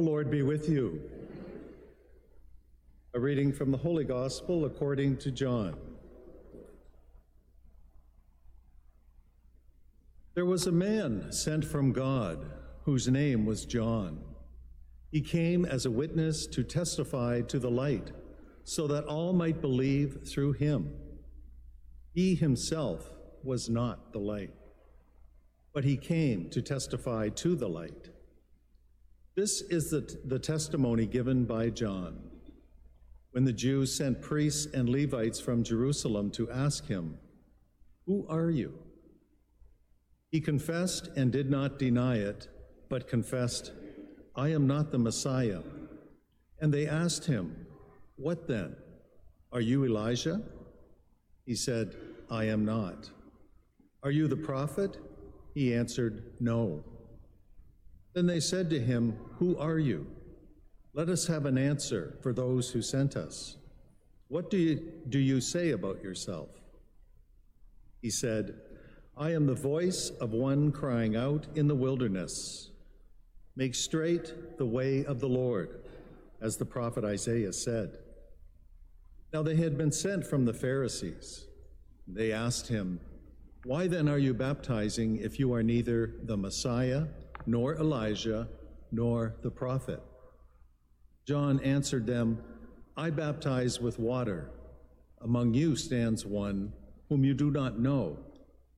The Lord be with you. A reading from the Holy Gospel according to John. There was a man sent from God whose name was John. He came as a witness to testify to the light, so that all might believe through him. He himself was not the light, but he came to testify to the light. This is the, the testimony given by John. When the Jews sent priests and Levites from Jerusalem to ask him, Who are you? He confessed and did not deny it, but confessed, I am not the Messiah. And they asked him, What then? Are you Elijah? He said, I am not. Are you the prophet? He answered, No. Then they said to him, Who are you? Let us have an answer for those who sent us. What do you, do you say about yourself? He said, I am the voice of one crying out in the wilderness, Make straight the way of the Lord, as the prophet Isaiah said. Now they had been sent from the Pharisees. They asked him, Why then are you baptizing if you are neither the Messiah, nor Elijah, nor the prophet? John answered them, I baptize with water. Among you stands one whom you do not know,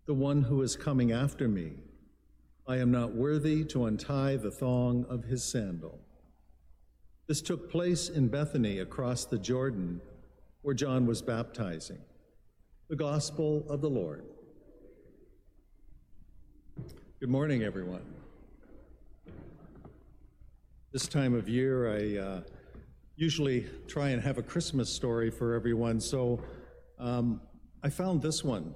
the one who is coming after me. I am not worthy to untie the thong of his sandal. This took place in Bethany across the Jordan, where John was baptizing. The Gospel of the Lord. Good morning, everyone. This time of year, I uh, usually try and have a Christmas story for everyone, so um, I found this one,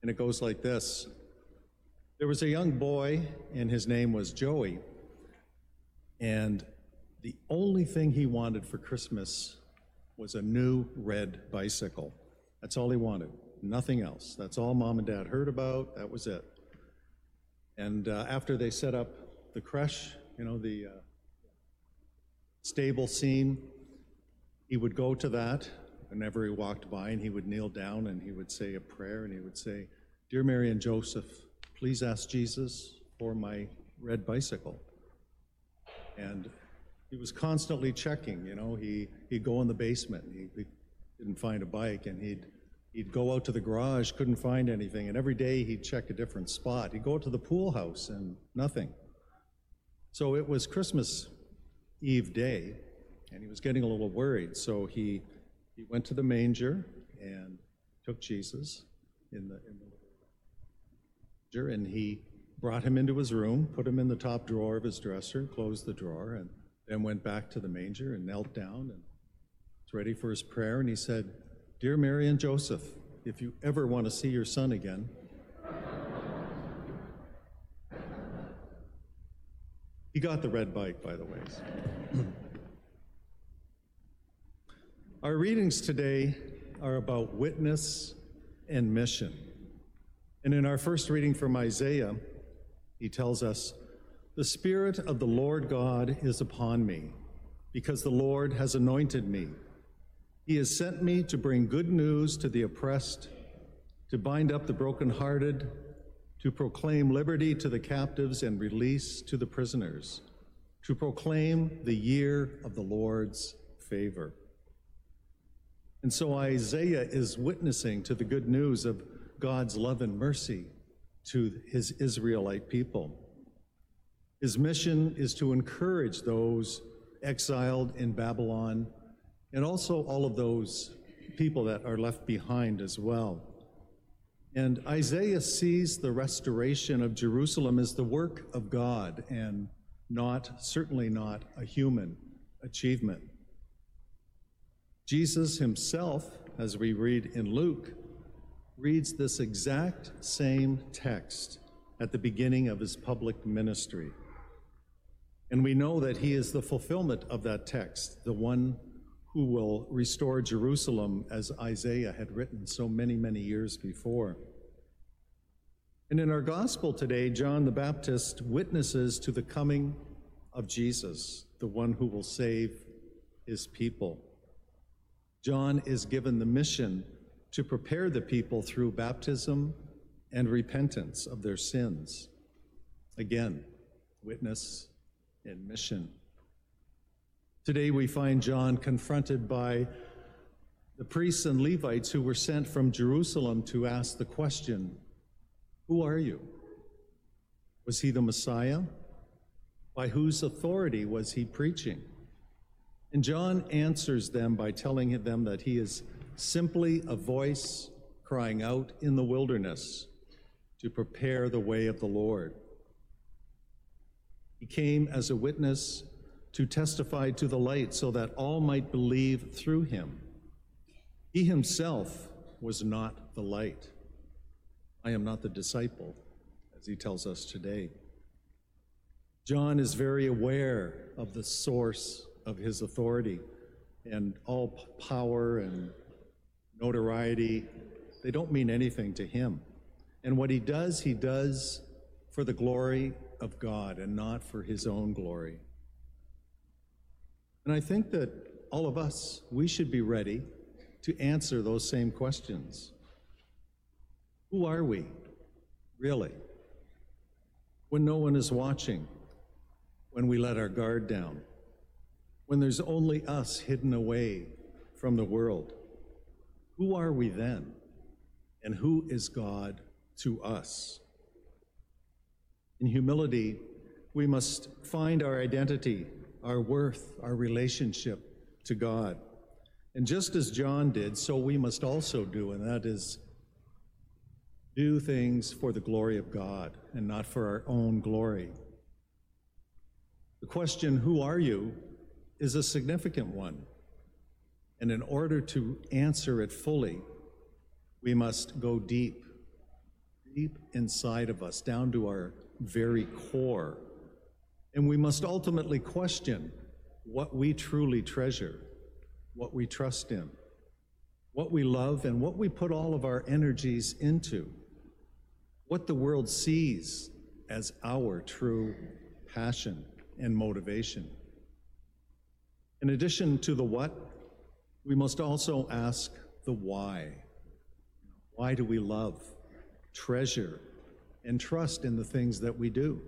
and it goes like this. There was a young boy, and his name was Joey, and the only thing he wanted for Christmas was a new red bicycle. That's all he wanted, nothing else. That's all mom and dad heard about, that was it. And uh, after they set up the creche you know, the uh, stable scene. He would go to that whenever he walked by, and he would kneel down and he would say a prayer, and he would say, Dear Mary and Joseph, please ask Jesus for my red bicycle. And he was constantly checking, you know, he, he'd go in the basement, and he, he didn't find a bike, and he'd He'd go out to the garage, couldn't find anything, and every day he'd check a different spot. He'd go to the pool house and nothing. So it was Christmas Eve day, and he was getting a little worried. So he, he went to the manger and took Jesus in the, in the manger, and he brought him into his room, put him in the top drawer of his dresser, closed the drawer, and then went back to the manger and knelt down and was ready for his prayer. And he said, Dear Mary and Joseph, if you ever want to see your son again, He got the red bike, by the way. Our readings today are about witness and mission. And in our first reading from Isaiah, he tells us, The Spirit of the Lord God is upon me, because the Lord has anointed me. He has sent me to bring good news to the oppressed, to bind up the brokenhearted to proclaim liberty to the captives and release to the prisoners, to proclaim the year of the Lord's favor. And so Isaiah is witnessing to the good news of God's love and mercy to his Israelite people. His mission is to encourage those exiled in Babylon and also all of those people that are left behind as well. And Isaiah sees the restoration of Jerusalem as the work of God and not, certainly not, a human achievement. Jesus himself, as we read in Luke, reads this exact same text at the beginning of his public ministry. And we know that he is the fulfillment of that text, the one who will restore Jerusalem as Isaiah had written so many, many years before. And in our gospel today, John the Baptist witnesses to the coming of Jesus, the one who will save his people. John is given the mission to prepare the people through baptism and repentance of their sins. Again, witness and mission. Today we find John confronted by the priests and Levites who were sent from Jerusalem to ask the question Who are you? Was he the Messiah? By whose authority was he preaching? And John answers them by telling them that he is simply a voice crying out in the wilderness to prepare the way of the Lord. He came as a witness to testify to the light so that all might believe through him. He himself was not the light. I am not the disciple, as he tells us today. John is very aware of the source of his authority and all power and notoriety, they don't mean anything to him. And what he does, he does for the glory of God and not for his own glory. And I think that all of us, we should be ready to answer those same questions. Who are we, really? When no one is watching, when we let our guard down, when there's only us hidden away from the world, who are we then? And who is God to us? In humility, we must find our identity, our worth, our relationship to God. And just as John did, so we must also do, and that is do things for the glory of God and not for our own glory. The question, Who are you? is a significant one. And in order to answer it fully, we must go deep, deep inside of us, down to our very core. And we must ultimately question what we truly treasure, what we trust in, what we love, and what we put all of our energies into, what the world sees as our true passion and motivation. In addition to the what, we must also ask the why. Why do we love, treasure, and trust in the things that we do?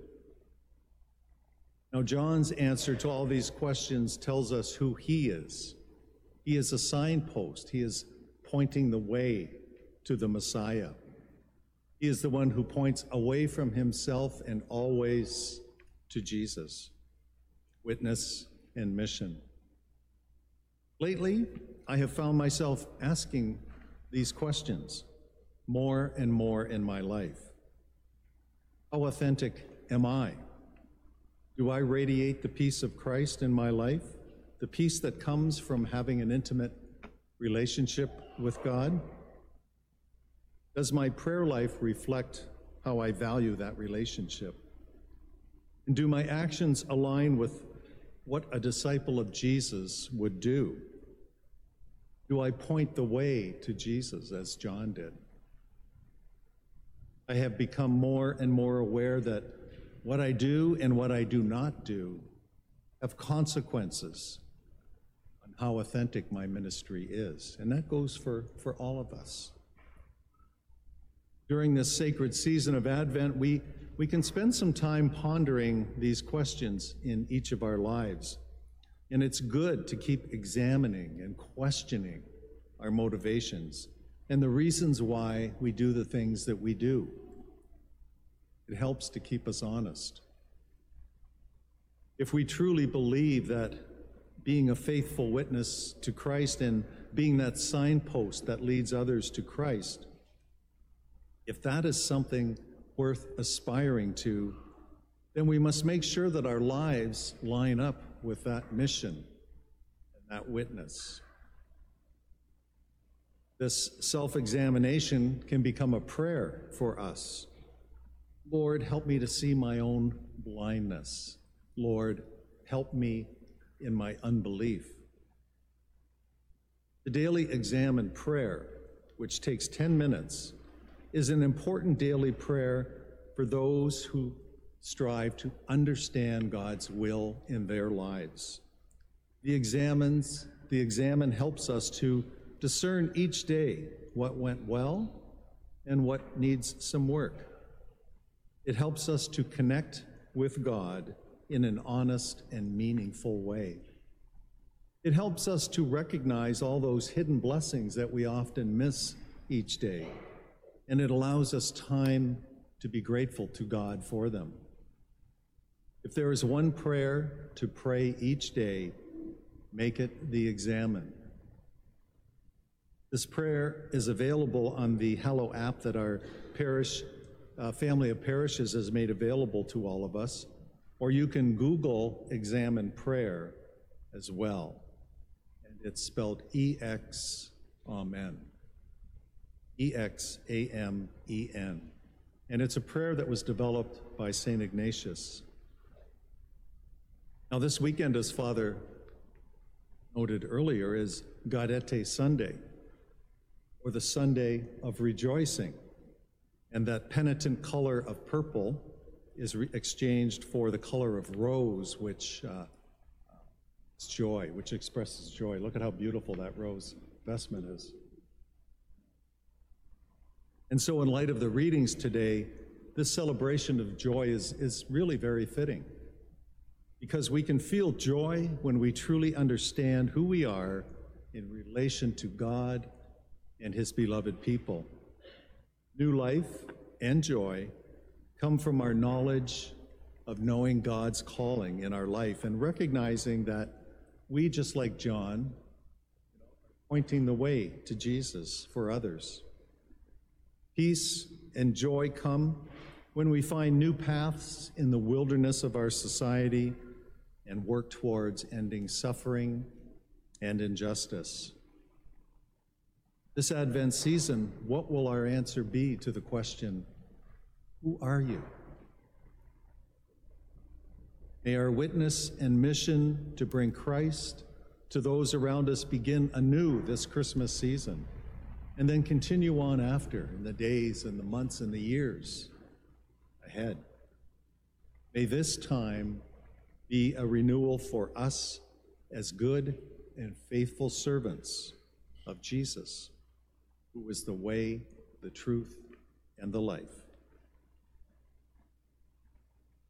Now, John's answer to all these questions tells us who he is. He is a signpost, he is pointing the way to the Messiah. He is the one who points away from himself and always to Jesus. Witness and mission. Lately, I have found myself asking these questions more and more in my life. How authentic am I? Do I radiate the peace of Christ in my life? The peace that comes from having an intimate relationship with God? Does my prayer life reflect how I value that relationship? And do my actions align with what a disciple of Jesus would do? Do I point the way to Jesus as John did? I have become more and more aware that what I do and what I do not do have consequences on how authentic my ministry is. And that goes for, for all of us. During this sacred season of Advent, we, we can spend some time pondering these questions in each of our lives. And it's good to keep examining and questioning our motivations and the reasons why we do the things that we do. It helps to keep us honest. If we truly believe that being a faithful witness to Christ and being that signpost that leads others to Christ, if that is something worth aspiring to, then we must make sure that our lives line up with that mission and that witness. This self examination can become a prayer for us. Lord, help me to see my own blindness. Lord, help me in my unbelief. The daily examen prayer, which takes 10 minutes, is an important daily prayer for those who strive to understand God's will in their lives. The examens, the examen helps us to discern each day what went well and what needs some work. It helps us to connect with God in an honest and meaningful way. It helps us to recognize all those hidden blessings that we often miss each day, and it allows us time to be grateful to God for them. If there is one prayer to pray each day, make it the examen. This prayer is available on the Hallow app that our parish uh, family of parishes has made available to all of us, or you can Google examen prayer as well. And it's spelled E X Amen. E X A M E N. And it's a prayer that was developed by St. Ignatius. Now, this weekend, as Father noted earlier, is Gaudete Sunday, or the Sunday of rejoicing. And that penitent color of purple is re- exchanged for the color of rose, which uh, is joy, which expresses joy. Look at how beautiful that rose vestment is. And so, in light of the readings today, this celebration of joy is, is really very fitting because we can feel joy when we truly understand who we are in relation to God and His beloved people. New life and joy come from our knowledge of knowing God's calling in our life and recognizing that we, just like John, pointing the way to Jesus for others. Peace and joy come when we find new paths in the wilderness of our society and work towards ending suffering and injustice. This Advent season, what will our answer be to the question, Who are you? May our witness and mission to bring Christ to those around us begin anew this Christmas season and then continue on after in the days and the months and the years ahead. May this time be a renewal for us as good and faithful servants of Jesus, who is the way, the truth, and the life.